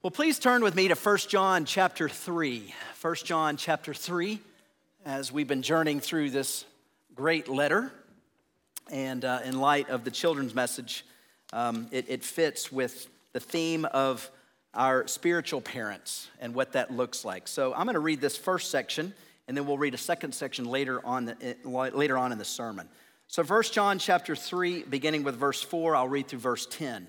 Well, please turn with me to 1 John chapter 3. 1 John chapter 3, as we've been journeying through this great letter. And uh, in light of the children's message, um, it, it fits with the theme of our spiritual parents and what that looks like. So I'm going to read this first section, and then we'll read a second section later on, the, later on in the sermon. So 1 John chapter 3, beginning with verse 4, I'll read through verse 10.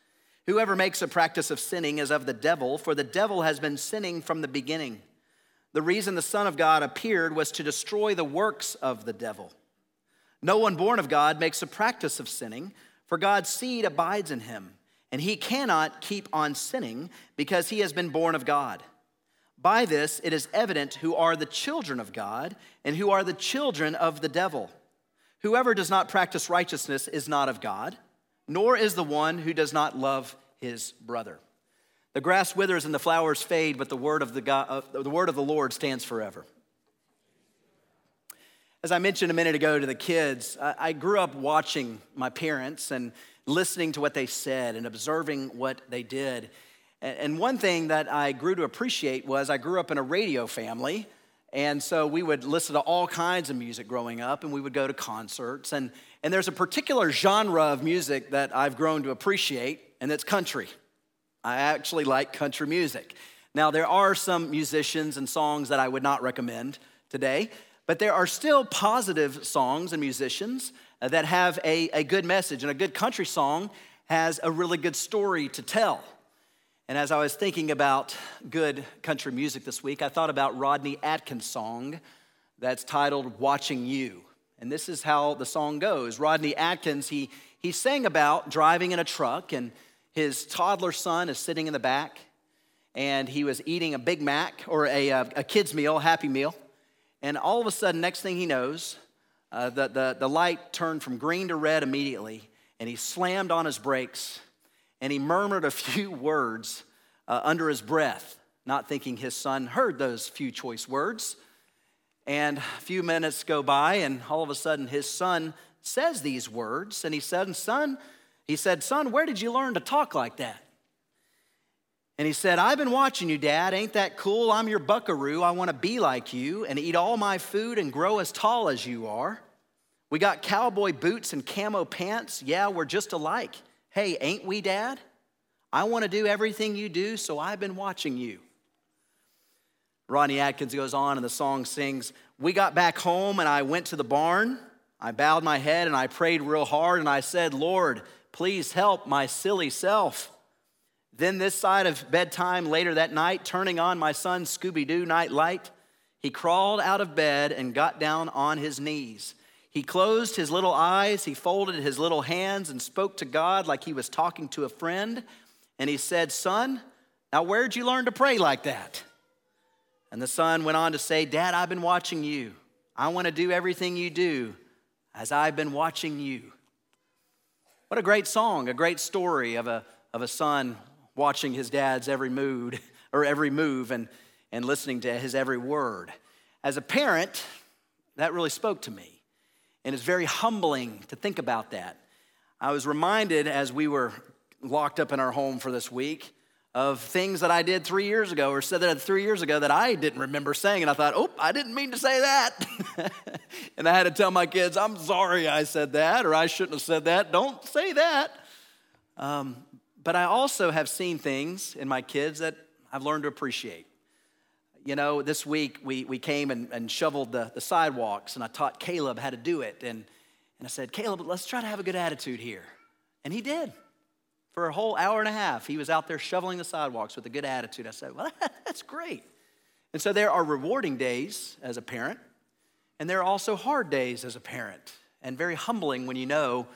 Whoever makes a practice of sinning is of the devil, for the devil has been sinning from the beginning. The reason the Son of God appeared was to destroy the works of the devil. No one born of God makes a practice of sinning, for God's seed abides in him, and he cannot keep on sinning because he has been born of God. By this it is evident who are the children of God and who are the children of the devil. Whoever does not practice righteousness is not of God nor is the one who does not love his brother. The grass withers and the flowers fade, but the word of the, God, uh, the, word of the Lord stands forever. As I mentioned a minute ago to the kids, I, I grew up watching my parents and listening to what they said and observing what they did. And, and one thing that I grew to appreciate was I grew up in a radio family. And so we would listen to all kinds of music growing up, and we would go to concerts. And and there's a particular genre of music that I've grown to appreciate, and it's country. I actually like country music. Now, there are some musicians and songs that I would not recommend today, but there are still positive songs and musicians that have a, a good message. And a good country song has a really good story to tell. And as I was thinking about good country music this week, I thought about Rodney Atkins' song that's titled Watching You. And this is how the song goes. Rodney Atkins, he, he sang about driving in a truck, and his toddler son is sitting in the back, and he was eating a Big Mac or a, a, a kid's meal, a Happy Meal. And all of a sudden, next thing he knows, uh, the, the, the light turned from green to red immediately, and he slammed on his brakes, and he murmured a few words uh, under his breath, not thinking his son heard those few choice words. And a few minutes go by, and all of a sudden his son says these words. And he said, Son, he said, Son, where did you learn to talk like that? And he said, I've been watching you, Dad. Ain't that cool? I'm your buckaroo. I want to be like you and eat all my food and grow as tall as you are. We got cowboy boots and camo pants. Yeah, we're just alike. Hey, ain't we, Dad? I want to do everything you do, so I've been watching you. Rodney Atkins goes on and the song sings, We got back home and I went to the barn. I bowed my head and I prayed real hard and I said, Lord, please help my silly self. Then, this side of bedtime later that night, turning on my son's Scooby Doo night light, he crawled out of bed and got down on his knees. He closed his little eyes, he folded his little hands and spoke to God like he was talking to a friend. And he said, Son, now where'd you learn to pray like that? And the son went on to say, Dad, I've been watching you. I want to do everything you do as I've been watching you. What a great song, a great story of a, of a son watching his dad's every mood or every move and, and listening to his every word. As a parent, that really spoke to me. And it's very humbling to think about that. I was reminded as we were locked up in our home for this week of things that I did three years ago or said that three years ago that I didn't remember saying. And I thought, oh, I didn't mean to say that. and I had to tell my kids, I'm sorry I said that, or I shouldn't have said that. Don't say that. Um, but I also have seen things in my kids that I've learned to appreciate. You know, this week we, we came and, and shoveled the, the sidewalks, and I taught Caleb how to do it. And, and I said, Caleb, let's try to have a good attitude here. And he did. For a whole hour and a half, he was out there shoveling the sidewalks with a good attitude. I said, Well, that's great. And so there are rewarding days as a parent, and there are also hard days as a parent, and very humbling when you know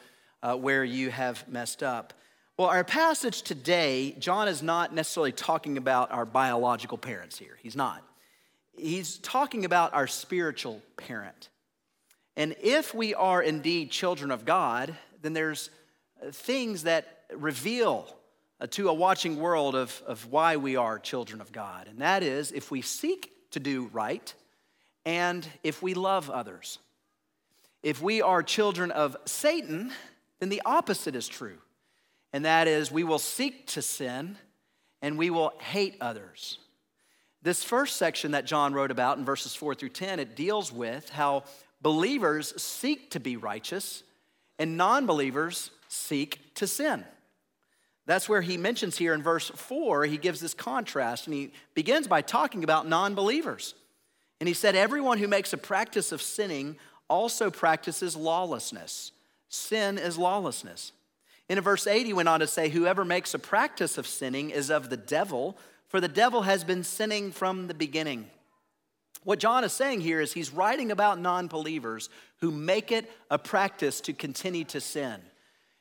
uh, where you have messed up. Well, our passage today, John is not necessarily talking about our biological parents here. He's not. he's talking about our spiritual parent. And if we are indeed children of God, then there's things that reveal uh, to a watching world of, of why we are children of God. And that is if we seek to do right and if we love others. If we are children of Satan, then the opposite is true. And that is we will seek to sin and we will hate others. This first section that John wrote about in verses 4 through 10, it deals with how believers seek to be righteous and non believers seek to sin. That's where he mentions here in verse 4, he gives this contrast and he begins by talking about non believers. And he said, Everyone who makes a practice of sinning also practices lawlessness. Sin is lawlessness. In verse 8, he went on to say, Whoever makes a practice of sinning is of the devil for the devil has been sinning from the beginning. What John is saying here is he's writing about non believers who make it a practice to continue to sin.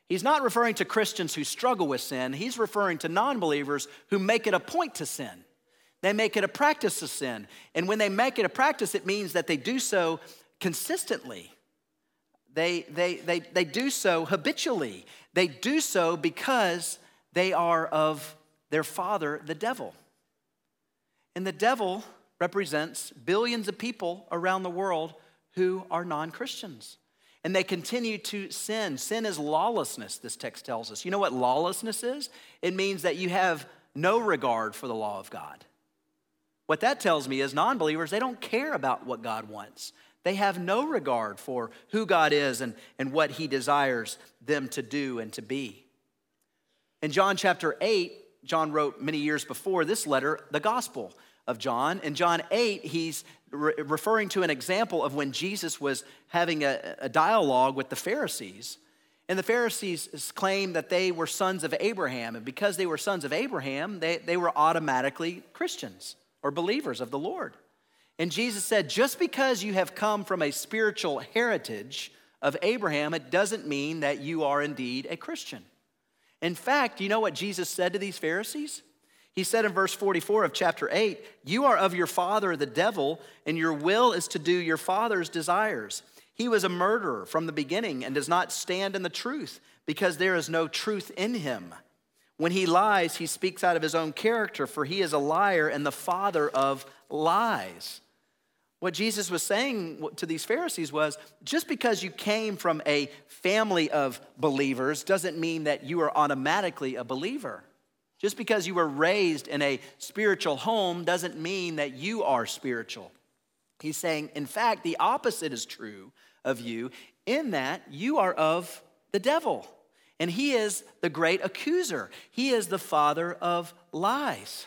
He's not referring to Christians who struggle with sin, he's referring to non believers who make it a point to sin. They make it a practice to sin. And when they make it a practice, it means that they do so consistently. They, they, they, they do so habitually. They do so because they are of their father, the devil. And the devil represents billions of people around the world who are non Christians. And they continue to sin. Sin is lawlessness, this text tells us. You know what lawlessness is? It means that you have no regard for the law of God. What that tells me is non believers, they don't care about what God wants. They have no regard for who God is and, and what He desires them to do and to be. In John chapter 8, John wrote many years before this letter, the Gospel of John. In John 8, he's re- referring to an example of when Jesus was having a, a dialogue with the Pharisees. And the Pharisees claimed that they were sons of Abraham. And because they were sons of Abraham, they, they were automatically Christians or believers of the Lord. And Jesus said, just because you have come from a spiritual heritage of Abraham, it doesn't mean that you are indeed a Christian. In fact, you know what Jesus said to these Pharisees? He said in verse 44 of chapter 8, You are of your father, the devil, and your will is to do your father's desires. He was a murderer from the beginning and does not stand in the truth because there is no truth in him. When he lies, he speaks out of his own character, for he is a liar and the father of lies. What Jesus was saying to these Pharisees was just because you came from a family of believers doesn't mean that you are automatically a believer. Just because you were raised in a spiritual home doesn't mean that you are spiritual. He's saying, in fact, the opposite is true of you, in that you are of the devil. And he is the great accuser, he is the father of lies.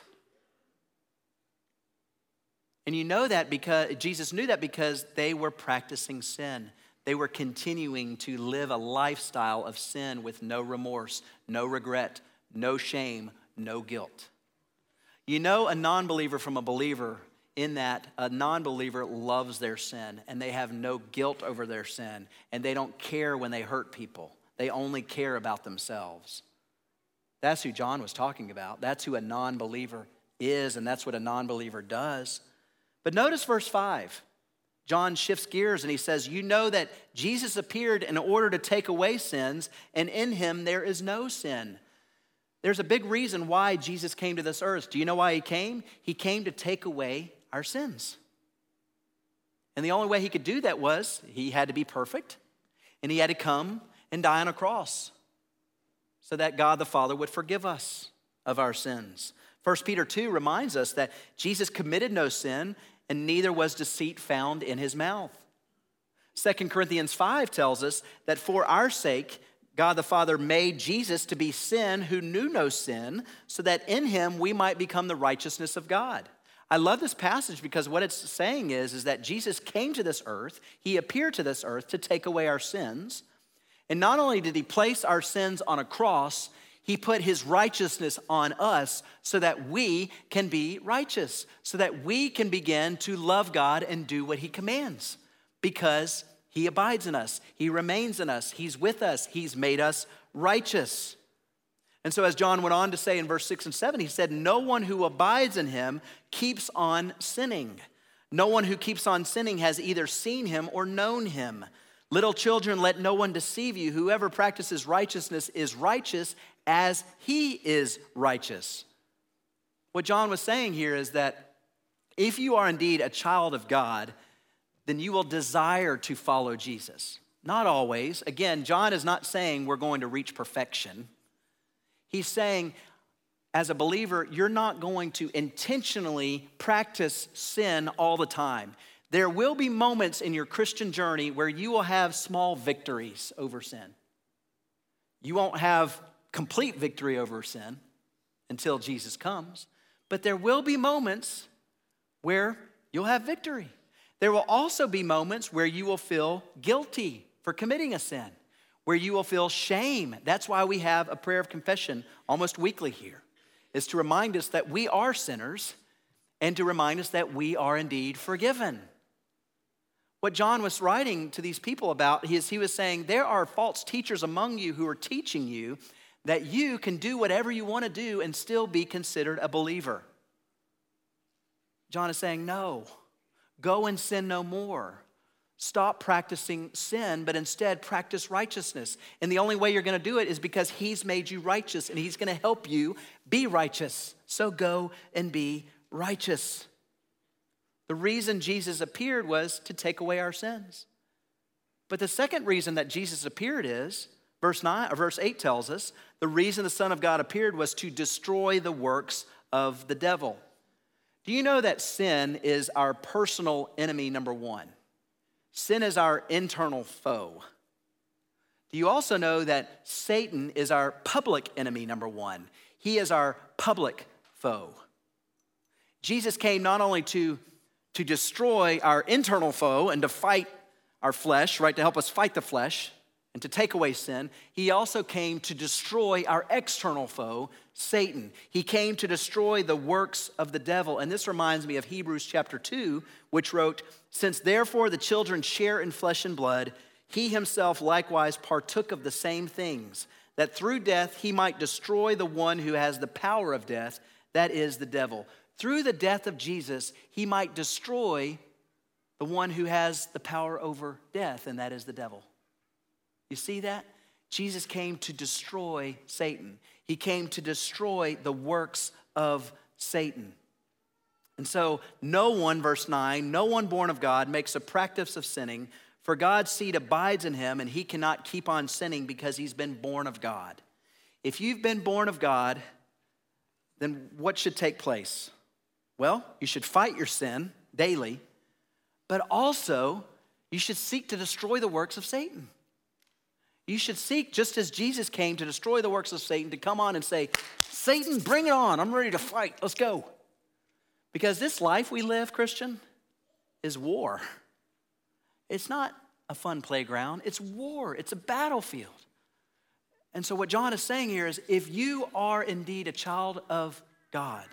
And you know that because Jesus knew that because they were practicing sin. They were continuing to live a lifestyle of sin with no remorse, no regret, no shame, no guilt. You know a non believer from a believer in that a non believer loves their sin and they have no guilt over their sin and they don't care when they hurt people. They only care about themselves. That's who John was talking about. That's who a non believer is, and that's what a non believer does. But notice verse 5. John shifts gears and he says, You know that Jesus appeared in order to take away sins, and in him there is no sin. There's a big reason why Jesus came to this earth. Do you know why he came? He came to take away our sins. And the only way he could do that was he had to be perfect, and he had to come and die on a cross so that God the Father would forgive us of our sins. 1 Peter 2 reminds us that Jesus committed no sin and neither was deceit found in his mouth. 2 Corinthians 5 tells us that for our sake, God the Father made Jesus to be sin who knew no sin, so that in him we might become the righteousness of God. I love this passage because what it's saying is, is that Jesus came to this earth, he appeared to this earth to take away our sins. And not only did he place our sins on a cross, he put his righteousness on us so that we can be righteous, so that we can begin to love God and do what he commands because he abides in us, he remains in us, he's with us, he's made us righteous. And so, as John went on to say in verse 6 and 7, he said, No one who abides in him keeps on sinning. No one who keeps on sinning has either seen him or known him. Little children, let no one deceive you. Whoever practices righteousness is righteous as he is righteous. What John was saying here is that if you are indeed a child of God, then you will desire to follow Jesus. Not always. Again, John is not saying we're going to reach perfection. He's saying, as a believer, you're not going to intentionally practice sin all the time. There will be moments in your Christian journey where you will have small victories over sin. You won't have complete victory over sin until Jesus comes, but there will be moments where you'll have victory. There will also be moments where you will feel guilty for committing a sin, where you will feel shame. That's why we have a prayer of confession almost weekly here, is to remind us that we are sinners and to remind us that we are indeed forgiven. What John was writing to these people about is he was saying, There are false teachers among you who are teaching you that you can do whatever you want to do and still be considered a believer. John is saying, No, go and sin no more. Stop practicing sin, but instead practice righteousness. And the only way you're going to do it is because He's made you righteous and He's going to help you be righteous. So go and be righteous. The reason Jesus appeared was to take away our sins. But the second reason that Jesus appeared is, verse 9 or verse 8 tells us, the reason the Son of God appeared was to destroy the works of the devil. Do you know that sin is our personal enemy number one? Sin is our internal foe. Do you also know that Satan is our public enemy number one? He is our public foe. Jesus came not only to, to destroy our internal foe and to fight our flesh, right, to help us fight the flesh, and to take away sin, he also came to destroy our external foe, Satan. He came to destroy the works of the devil. And this reminds me of Hebrews chapter 2, which wrote, Since therefore the children share in flesh and blood, he himself likewise partook of the same things, that through death he might destroy the one who has the power of death, that is the devil. Through the death of Jesus, he might destroy the one who has the power over death, and that is the devil. You see that? Jesus came to destroy Satan. He came to destroy the works of Satan. And so, no one, verse 9, no one born of God makes a practice of sinning, for God's seed abides in him, and he cannot keep on sinning because he's been born of God. If you've been born of God, then what should take place? Well, you should fight your sin daily, but also you should seek to destroy the works of Satan. You should seek, just as Jesus came to destroy the works of Satan, to come on and say, Satan, bring it on. I'm ready to fight. Let's go. Because this life we live, Christian, is war. It's not a fun playground, it's war, it's a battlefield. And so, what John is saying here is if you are indeed a child of God,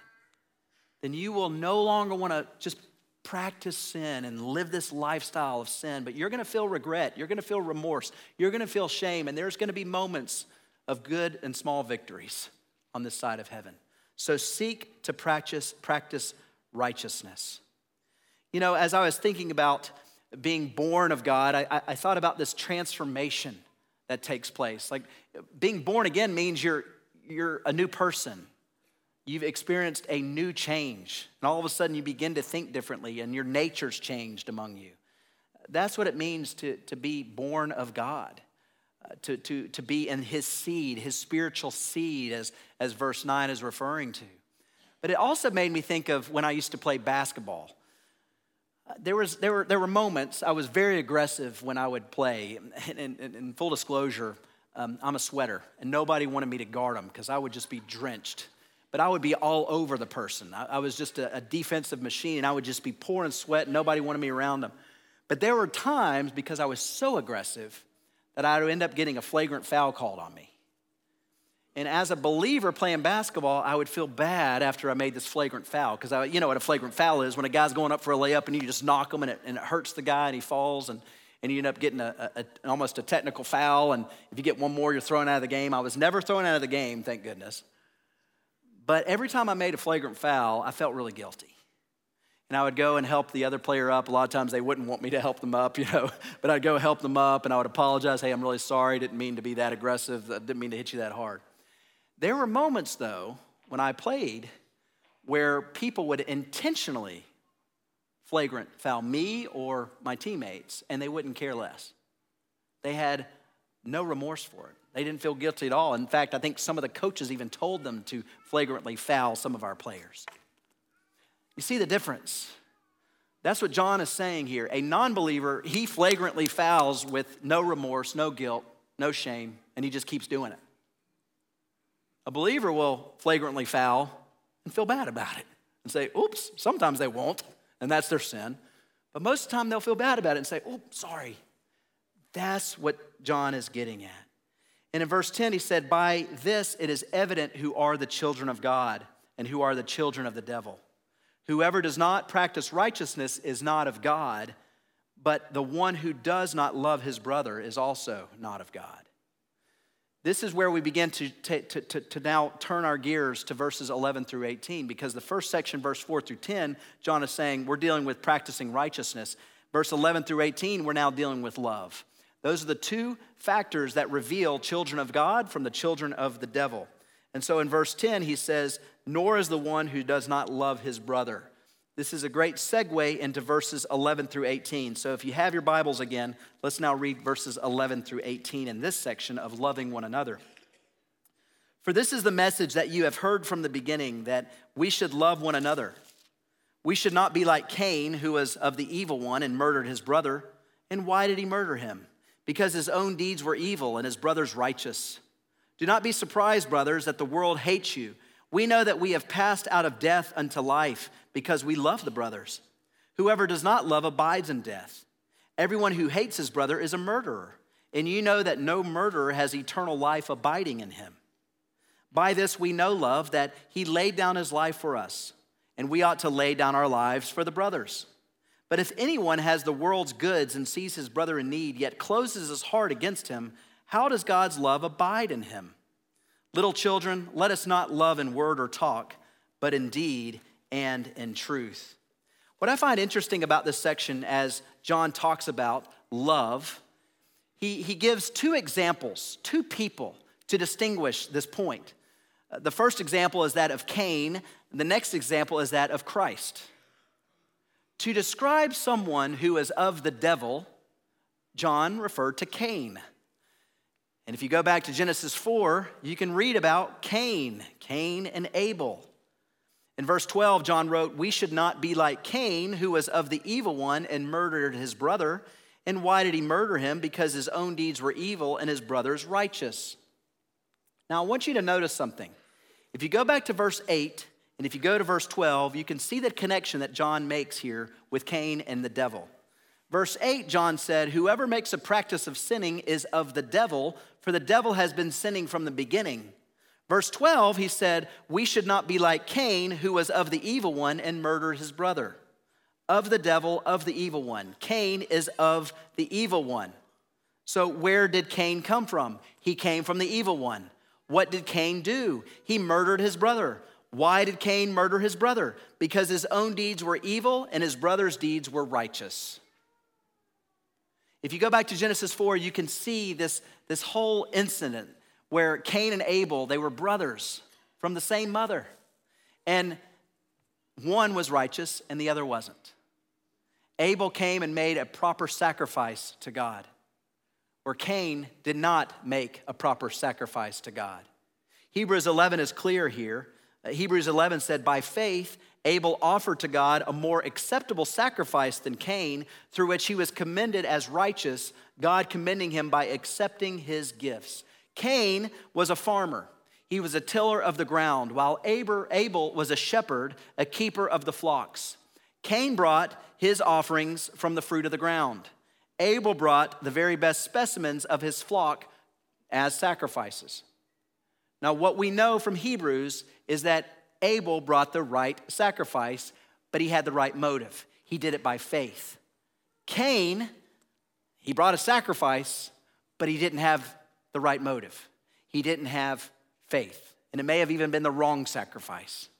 then you will no longer want to just practice sin and live this lifestyle of sin, but you're gonna feel regret, you're gonna feel remorse, you're gonna feel shame, and there's gonna be moments of good and small victories on this side of heaven. So seek to practice, practice righteousness. You know, as I was thinking about being born of God, I, I thought about this transformation that takes place. Like being born again means you're, you're a new person. You've experienced a new change, and all of a sudden you begin to think differently, and your nature's changed among you. That's what it means to, to be born of God, uh, to, to, to be in His seed, His spiritual seed, as, as verse 9 is referring to. But it also made me think of when I used to play basketball. Uh, there, was, there, were, there were moments I was very aggressive when I would play. And in full disclosure, um, I'm a sweater, and nobody wanted me to guard them because I would just be drenched but I would be all over the person. I, I was just a, a, defensive machine, and I would just be pouring sweat, nobody wanted me around them. But there were times, because I was so aggressive, that I would end up getting a flagrant foul called on me. And as a believer playing basketball, I would feel bad after I made this flagrant foul because you know what a flagrant foul is when a guy's going up for a layup and you just knock him and it, and it hurts the guy and he falls and, and you end up getting a, a, a, almost a technical foul. And if you get one more, you're thrown out of the game. I was never thrown out of the game, thank goodness. But every time I made a flagrant foul, I felt really guilty. and I would go and help the other player up. A lot of times they wouldn't want me to help them up, you know, but I'd go help them up and I would apologize. Hey, I'm really sorry. Didn't mean to be that aggressive. Didn't mean to hit you that hard. There were moments, though, when I played where people would intentionally flagrant foul me or my teammates, and they wouldn't care less. They had no remorse for it. They didn't feel guilty at all. In fact, I think some of the coaches even told them to flagrantly foul some of our players. You see the difference? That's what John is saying here. A non believer, he flagrantly fouls with no remorse, no guilt, no shame, and he just keeps doing it. A believer will flagrantly foul and feel bad about it and say, oops, sometimes they won't, and that's their sin. But most of the time they'll feel bad about it and say, oh, sorry. That's what John is getting at. And in verse 10, he said, By this it is evident who are the children of God and who are the children of the devil. Whoever does not practice righteousness is not of God, but the one who does not love his brother is also not of God. This is where we begin to, to, to, to, now turn our gears to verses 11 through 18, because the first section, verse 4 through 10, John is saying we're dealing with practicing righteousness. Verse 11 through 18, we're now dealing with love. Those are the two factors that reveal children of God from the children of the devil. And so in verse 10, he says, Nor is the one who does not love his brother. This is a great segue into verses 11 through 18. So if you have your Bibles again, let's now read verses 11 through 18 in this section of loving one another. For this is the message that you have heard from the beginning that we should love one another. We should not be like Cain, who was of the evil one and murdered his brother. And why did he murder him? Because his own deeds were evil and his brother's righteous. Do not be surprised, brothers, that the world hates you. We know that we have passed out of death unto life because we love the brothers. Whoever does not love abides in death. Everyone who hates his brother is a murderer, and you know that no murderer has eternal life abiding in him. By this we know love, that he laid down his life for us, and we ought to lay down our lives for the brothers. But if anyone has the world's goods and sees his brother in need, yet closes his heart against him, how does God's love abide in him? Little children, let us not love in word or talk, but in deed and in truth. What I find interesting about this section as John talks about love, he, he gives two examples, two people to distinguish this point. Uh, the first example is that of Cain, the next example is that of Christ. To describe someone who is of the devil, John referred to Cain. And if you go back to Genesis 4, you can read about Cain, Cain and Abel. In verse 12, John wrote, We should not be like Cain, who was of the evil one and murdered his brother. And why did he murder him? Because his own deeds were evil and his brother's righteous. Now, I want you to notice something. If you go back to verse 8, and if you go to verse 12, you can see the connection that John makes here with Cain and the devil. Verse 8, John said, Whoever makes a practice of sinning is of the devil, for the devil has been sinning from the beginning. Verse 12, he said, We should not be like Cain, who was of the evil one and murdered his brother. Of the devil, of the evil one. Cain is of the evil one. So, where did Cain come from? He came from the evil one. What did Cain do? He murdered his brother. Why did Cain murder his brother? Because his own deeds were evil and his brother's deeds were righteous. If you go back to Genesis 4, you can see this, this whole incident where Cain and Abel, they were brothers from the same mother. And one was righteous and the other wasn't. Abel came and made a proper sacrifice to God, where Cain did not make a proper sacrifice to God. Hebrews 11 is clear here. Hebrews 11 said, By faith, Abel offered to God a more acceptable sacrifice than Cain, through which he was commended as righteous, God commending him by accepting his gifts. Cain was a farmer. He was a tiller of the ground, while Abel was a shepherd, a keeper of the flocks. Cain brought his offerings from the fruit of the ground. Abel brought the very best specimens of his flock as sacrifices. Now, what we know from Hebrews is that Abel brought the right sacrifice, but he had the right motive. He did it by faith. Cain, he brought a sacrifice, but he didn't have the right motive. He didn't have faith, and it may have even been the wrong sacrifice.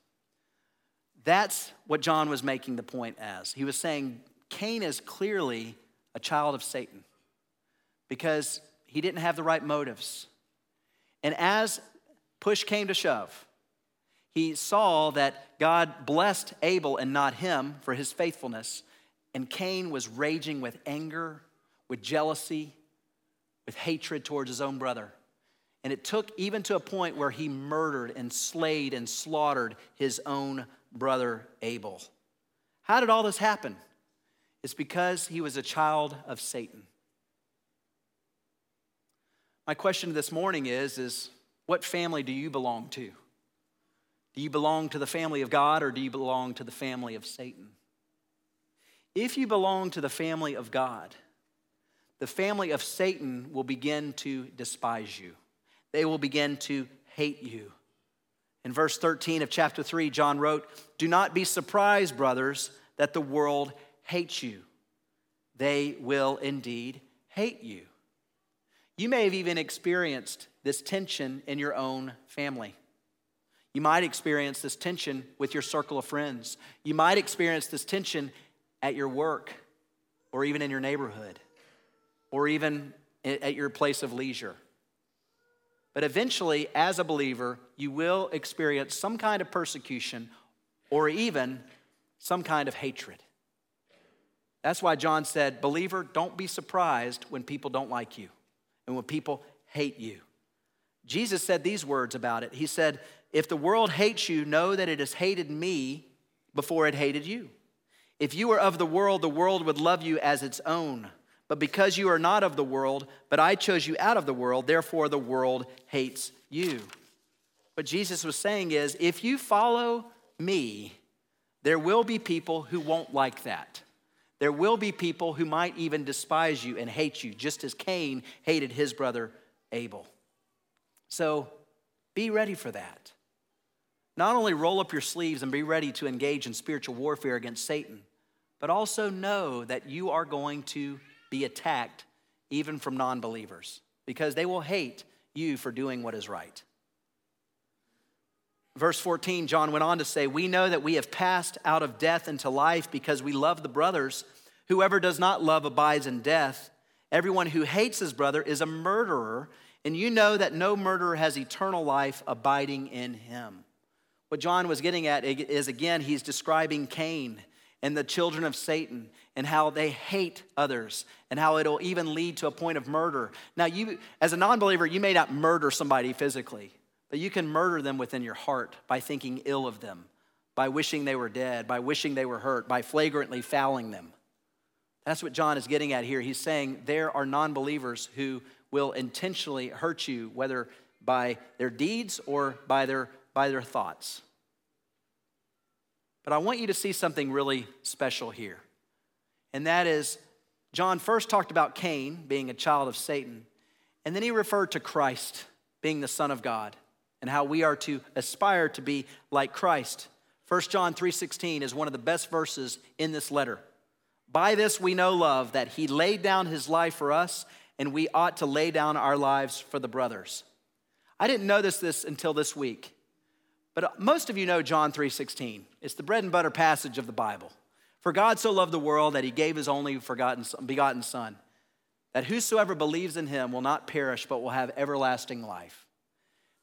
That's what John was making the point as. He was saying Cain is clearly a child of Satan because he didn't have the right motives. And as push came to shove, he saw that God blessed Abel and not him for his faithfulness. And Cain was raging with anger, with jealousy, with hatred towards his own brother. And it took even to a point where he murdered and slayed and slaughtered his own brother Abel. How did all this happen? It's because he was a child of Satan. My question this morning is, is what family do you belong to? Do you belong to the family of God or do you belong to the family of Satan? If you belong to the family of God, the family of Satan will begin to despise you. They will begin to hate you. In verse 13 of chapter 3, John wrote, Do not be surprised, brothers, that the world hates you. They will indeed hate you. You may have even experienced this tension in your own family. You might experience this tension with your circle of friends. You might experience this tension at your work or even in your neighborhood or even at your place of leisure. But eventually, as a believer, you will experience some kind of persecution or even some kind of hatred. That's why John said, Believer, don't be surprised when people don't like you and when people hate you. Jesus said these words about it. He said, If the world hates you, know that it has hated me before it hated you. If you were of the world, the world would love you as its own. But because you are not of the world, but I chose you out of the world, therefore the world hates you. What Jesus was saying is if you follow me, there will be people who won't like that. There will be people who might even despise you and hate you, just as Cain hated his brother Abel. So be ready for that. Not only roll up your sleeves and be ready to engage in spiritual warfare against Satan, but also know that you are going to be attacked even from non believers because they will hate you for doing what is right. Verse 14, John went on to say, We know that we have passed out of death into life because we love the brothers. Whoever does not love abides in death. Everyone who hates his brother is a murderer, and you know that no murderer has eternal life abiding in him. What John was getting at is again, he's describing Cain and the children of Satan and how they hate others and how it'll even lead to a point of murder. Now, you, as a non believer, you may not murder somebody physically, but you can murder them within your heart by thinking ill of them, by wishing they were dead, by wishing they were hurt, by flagrantly fouling them. That's what John is getting at here. He's saying there are non believers who will intentionally hurt you, whether by their deeds or by their, by their thoughts. But I want you to see something really special here. And that is, John first talked about Cain being a child of Satan, and then he referred to Christ being the Son of God and how we are to aspire to be like Christ. 1 John 3:16 is one of the best verses in this letter. By this we know love that he laid down his life for us and we ought to lay down our lives for the brothers. I didn't notice this until this week. But most of you know John 3:16. It's the bread and butter passage of the Bible. For God so loved the world that he gave his only forgotten, begotten son, that whosoever believes in him will not perish but will have everlasting life.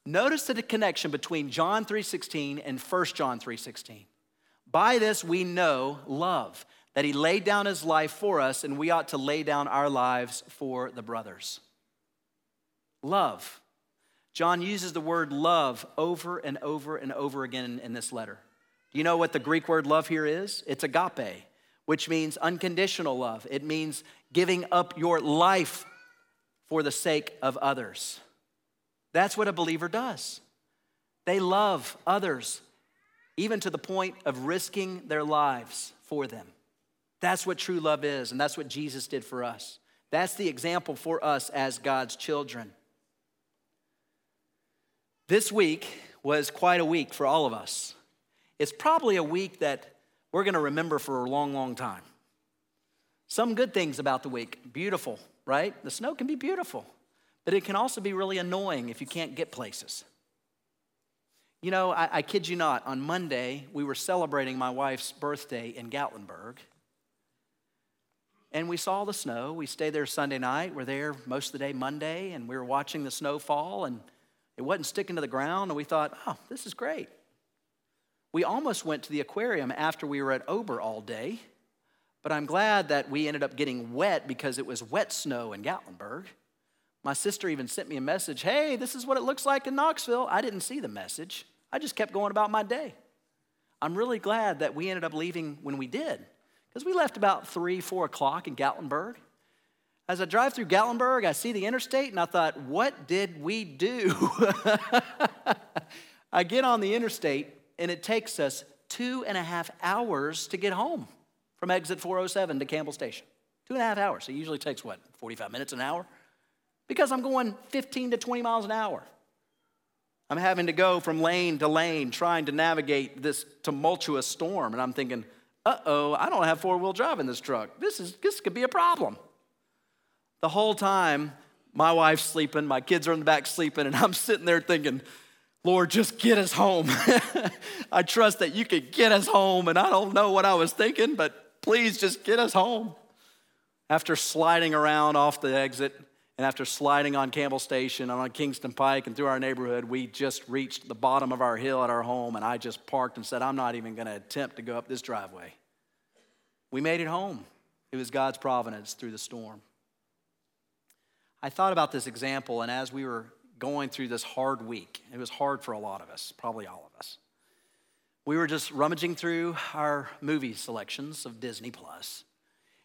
Notice the connection between John 3:16 and 1 John 3:16. By this we know love, that he laid down his life for us and we ought to lay down our lives for the brothers. Love. John uses the word love over and over and over again in, this letter. Do you know what the Greek word love here is? It's agape, which means unconditional love. It means giving up your life for the sake of others. That's what a believer does. They love others, even to the point of risking their lives for them. That's what true love is, and that's what Jesus did for us. That's the example for us as God's children. This week was quite a week for all of us. It's probably a week that we're going to remember for a long, long time. Some good things about the week beautiful, right? The snow can be beautiful, but it can also be really annoying if you can't get places. You know, I, I kid you not, on Monday, we were celebrating my wife's birthday in Gatlinburg. And we saw the snow. We stayed there Sunday night. We're there most of the day Monday, and we were watching the snow fall, and it wasn't sticking to the ground. And we thought, oh, this is great. We almost went to the aquarium after we were at Ober all day, but I'm glad that we ended up getting wet because it was wet snow in Gatlinburg. My sister even sent me a message hey, this is what it looks like in Knoxville. I didn't see the message, I just kept going about my day. I'm really glad that we ended up leaving when we did because we left about three, four o'clock in Gatlinburg. As I drive through Gatlinburg, I see the interstate and I thought, what did we do? I get on the interstate and it takes us two and a half hours to get home from exit 407 to Campbell Station. Two and a half hours. It usually takes what, 45 minutes, an hour? Because I'm going 15 to 20 miles an hour. I'm having to go from lane to lane trying to navigate this tumultuous storm. And I'm thinking, uh oh, I don't have four wheel drive in this truck. This, is, this could be a problem. The whole time, my wife's sleeping, my kids are in the back sleeping, and I'm sitting there thinking, Lord, just get us home. I trust that you could get us home, and I don't know what I was thinking, but please just get us home. After sliding around off the exit, and after sliding on Campbell Station and on Kingston Pike and through our neighborhood, we just reached the bottom of our hill at our home, and I just parked and said, I'm not even going to attempt to go up this driveway. We made it home. It was God's providence through the storm. I thought about this example, and as we were going through this hard week, it was hard for a lot of us, probably all of us. We were just rummaging through our movie selections of Disney Plus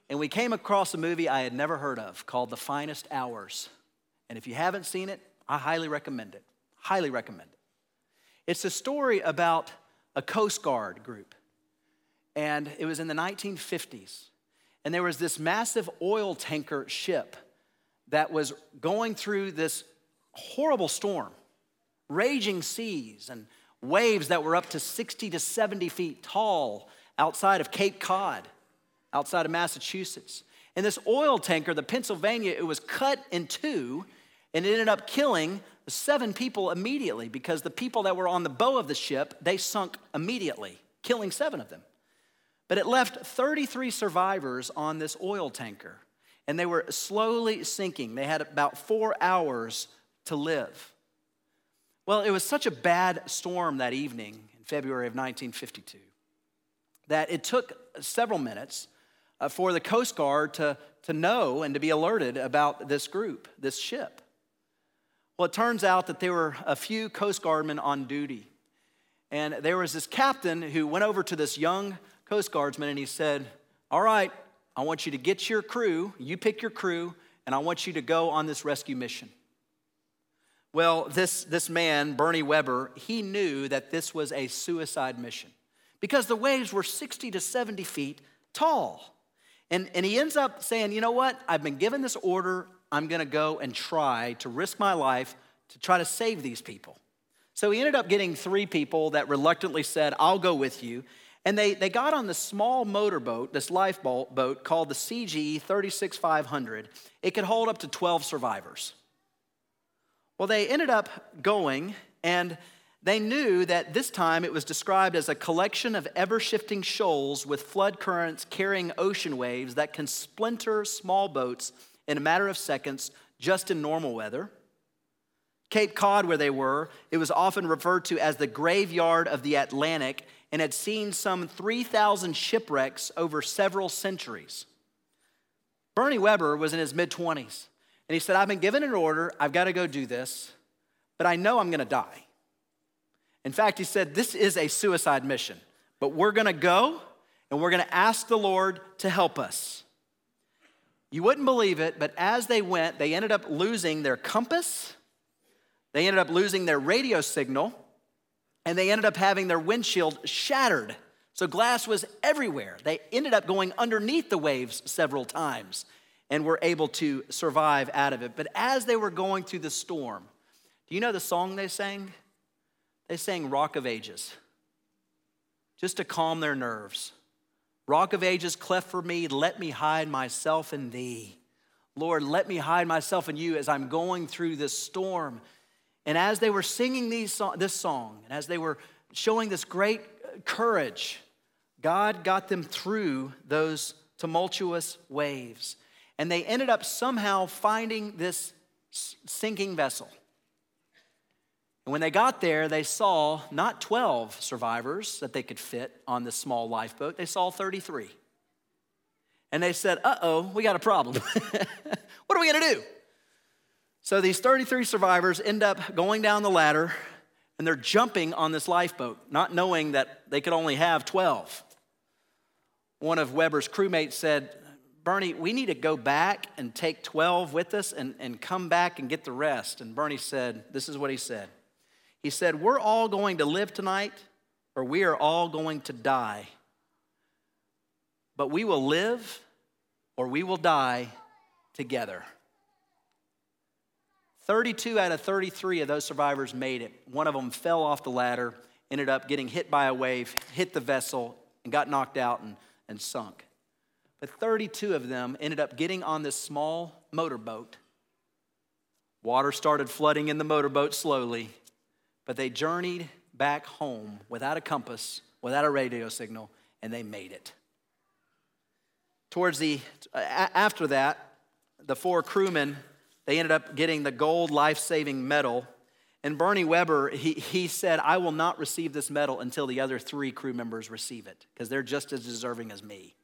and we came across a movie I had never heard of called The Finest Hours. And if you haven't seen it, I highly recommend it. Highly recommend it. It's a story about a Coast Guard group. And it was in the 1950s. And there was this massive oil tanker ship that was going through this horrible storm, raging seas and waves that were up to 60 to 70 feet tall outside of Cape Cod outside of Massachusetts. And this oil tanker, the Pennsylvania, it was cut in two and it ended up killing seven people immediately because the people that were on the bow of the ship, they sunk immediately, killing seven of them. But it left 33 survivors on this oil tanker and they were slowly sinking. They had about four hours to live. Well, it was such a bad storm that evening in February of 1952 that it took several minutes uh, for the Coast Guard to, to know and to be alerted about this group, this ship. Well, it turns out that there were a few Coast Guardmen on duty. And there was this captain who went over to this young Coast Guardsman and he said, All right, I want you to get your crew, you pick your crew, and I want you to go on this rescue mission. Well, this, this man, Bernie Webber, he knew that this was a suicide mission because the waves were 60 to 70 feet tall. And, and he ends up saying, You know what? I've been given this order. I'm going to go and try to risk my life to try to save these people. So he ended up getting three people that reluctantly said, I'll go with you. And they, they got on this small motorboat, this lifeboat boat called the CGE 36500. It could hold up to 12 survivors. Well, they ended up going, and they knew that this time it was described as a collection of ever shifting shoals with flood currents carrying ocean waves that can splinter small boats in a matter of seconds just in normal weather. Cape Cod, where they were, it was often referred to as the graveyard of the Atlantic and had seen some 3,000 shipwrecks over several centuries. Bernie Webber was in his mid 20s, and he said, I've been given an order, I've got to go do this, but I know I'm going to die. In fact, he said, This is a suicide mission, but we're gonna go and we're gonna ask the Lord to help us. You wouldn't believe it, but as they went, they ended up losing their compass, they ended up losing their radio signal, and they ended up having their windshield shattered. So glass was everywhere. They ended up going underneath the waves several times and were able to survive out of it. But as they were going through the storm, do you know the song they sang? They sang Rock of Ages just to calm their nerves. Rock of Ages, cleft for me, let me hide myself in thee. Lord, let me hide myself in you as I'm going through this storm. And as they were singing these, this song, and as they were showing this great uh, courage, God got them through those tumultuous waves. And they ended up somehow finding this sinking vessel. And when they got there, they saw not 12 survivors that they could fit on this small lifeboat, they saw 33. And they said, uh oh, we got a problem. what are we gonna do? So these 33 survivors end up going down the ladder and they're jumping on this lifeboat, not knowing that they could only have 12. One of Webber's crewmates said, Bernie, we need to go back and take 12 with us and, and come back and get the rest. And Bernie said, This is what he said. He said, We're all going to live tonight, or we are all going to die. But we will live, or we will die together. 32 out of 33 of those survivors made it. One of them fell off the ladder, ended up getting hit by a wave, hit the vessel, and got knocked out and, and sunk. But 32 of them ended up getting on this small motorboat. Water started flooding in the motorboat slowly, but they journeyed back home without a compass, without a radio signal, and they made it. Towards the after that, the four crewmen they ended up getting the gold life-saving medal. And Bernie Webber, he, he said, I will not receive this medal until the other three crew members receive it, because they're just as deserving as me.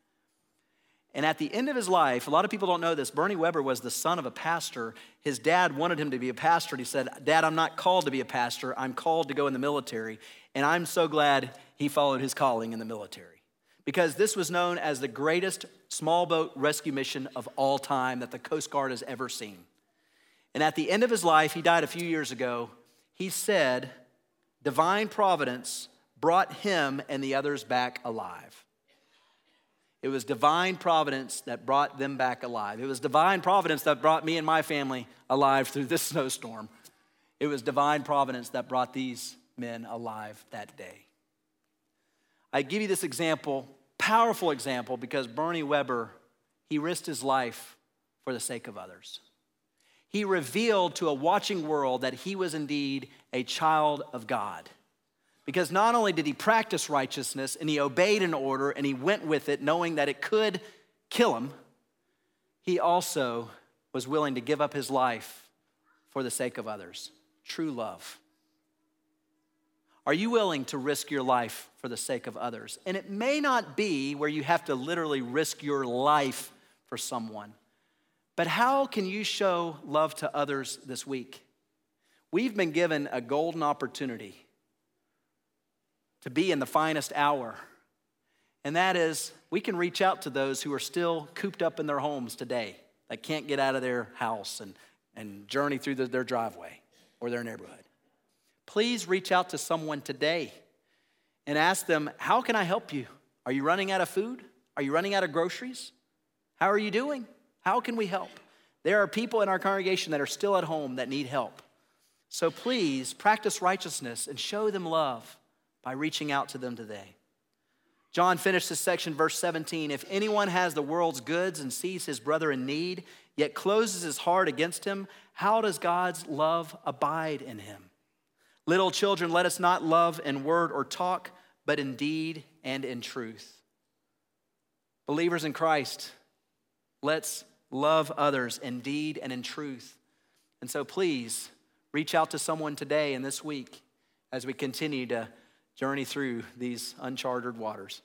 And at the end of his life, a lot of people don't know this, Bernie Webber was the son of a pastor. His dad wanted him to be a pastor. And he said, Dad, I'm not called to be a pastor. I'm called to go in the military. And I'm so glad he followed his calling in the military. Because this was known as the greatest small boat rescue mission of all time that the Coast Guard has ever seen. And at the end of his life, he died a few years ago, he said, Divine providence brought him and the others back alive. It was divine providence that brought them back alive. It was divine providence that brought me and my family alive through this snowstorm. It was divine providence that brought these men alive that day. I give you this example, powerful example, because Bernie Webber, he risked his life for the sake of others. He revealed to a watching world that he was indeed a child of God. Because not only did he practice righteousness and he obeyed an order and he went with it knowing that it could kill him, he also was willing to give up his life for the sake of others. True love. Are you willing to risk your life for the sake of others? And it may not be where you have to literally risk your life for someone, but how can you show love to others this week? We've been given a golden opportunity to be in the finest hour. And that is, we can reach out to those who are still cooped up in their homes today, that can't get out of their house and, and journey through the, their driveway or their neighborhood. Please reach out to someone today and ask them, How can I help you? Are you running out of food? Are you running out of groceries? How are you doing? How can we help? There are people in our congregation that are still at home that need help. So please practice righteousness and show them love by reaching out to them today. John finished this section, verse 17. If anyone has the world's goods and sees his brother in need, yet closes his heart against him, how does God's love abide in him? Little children, let us not love in word or talk, but in deed and in truth. Believers in Christ, let's love others in deed and in truth. And so please reach out to someone today and this week as we continue to journey through these uncharted waters.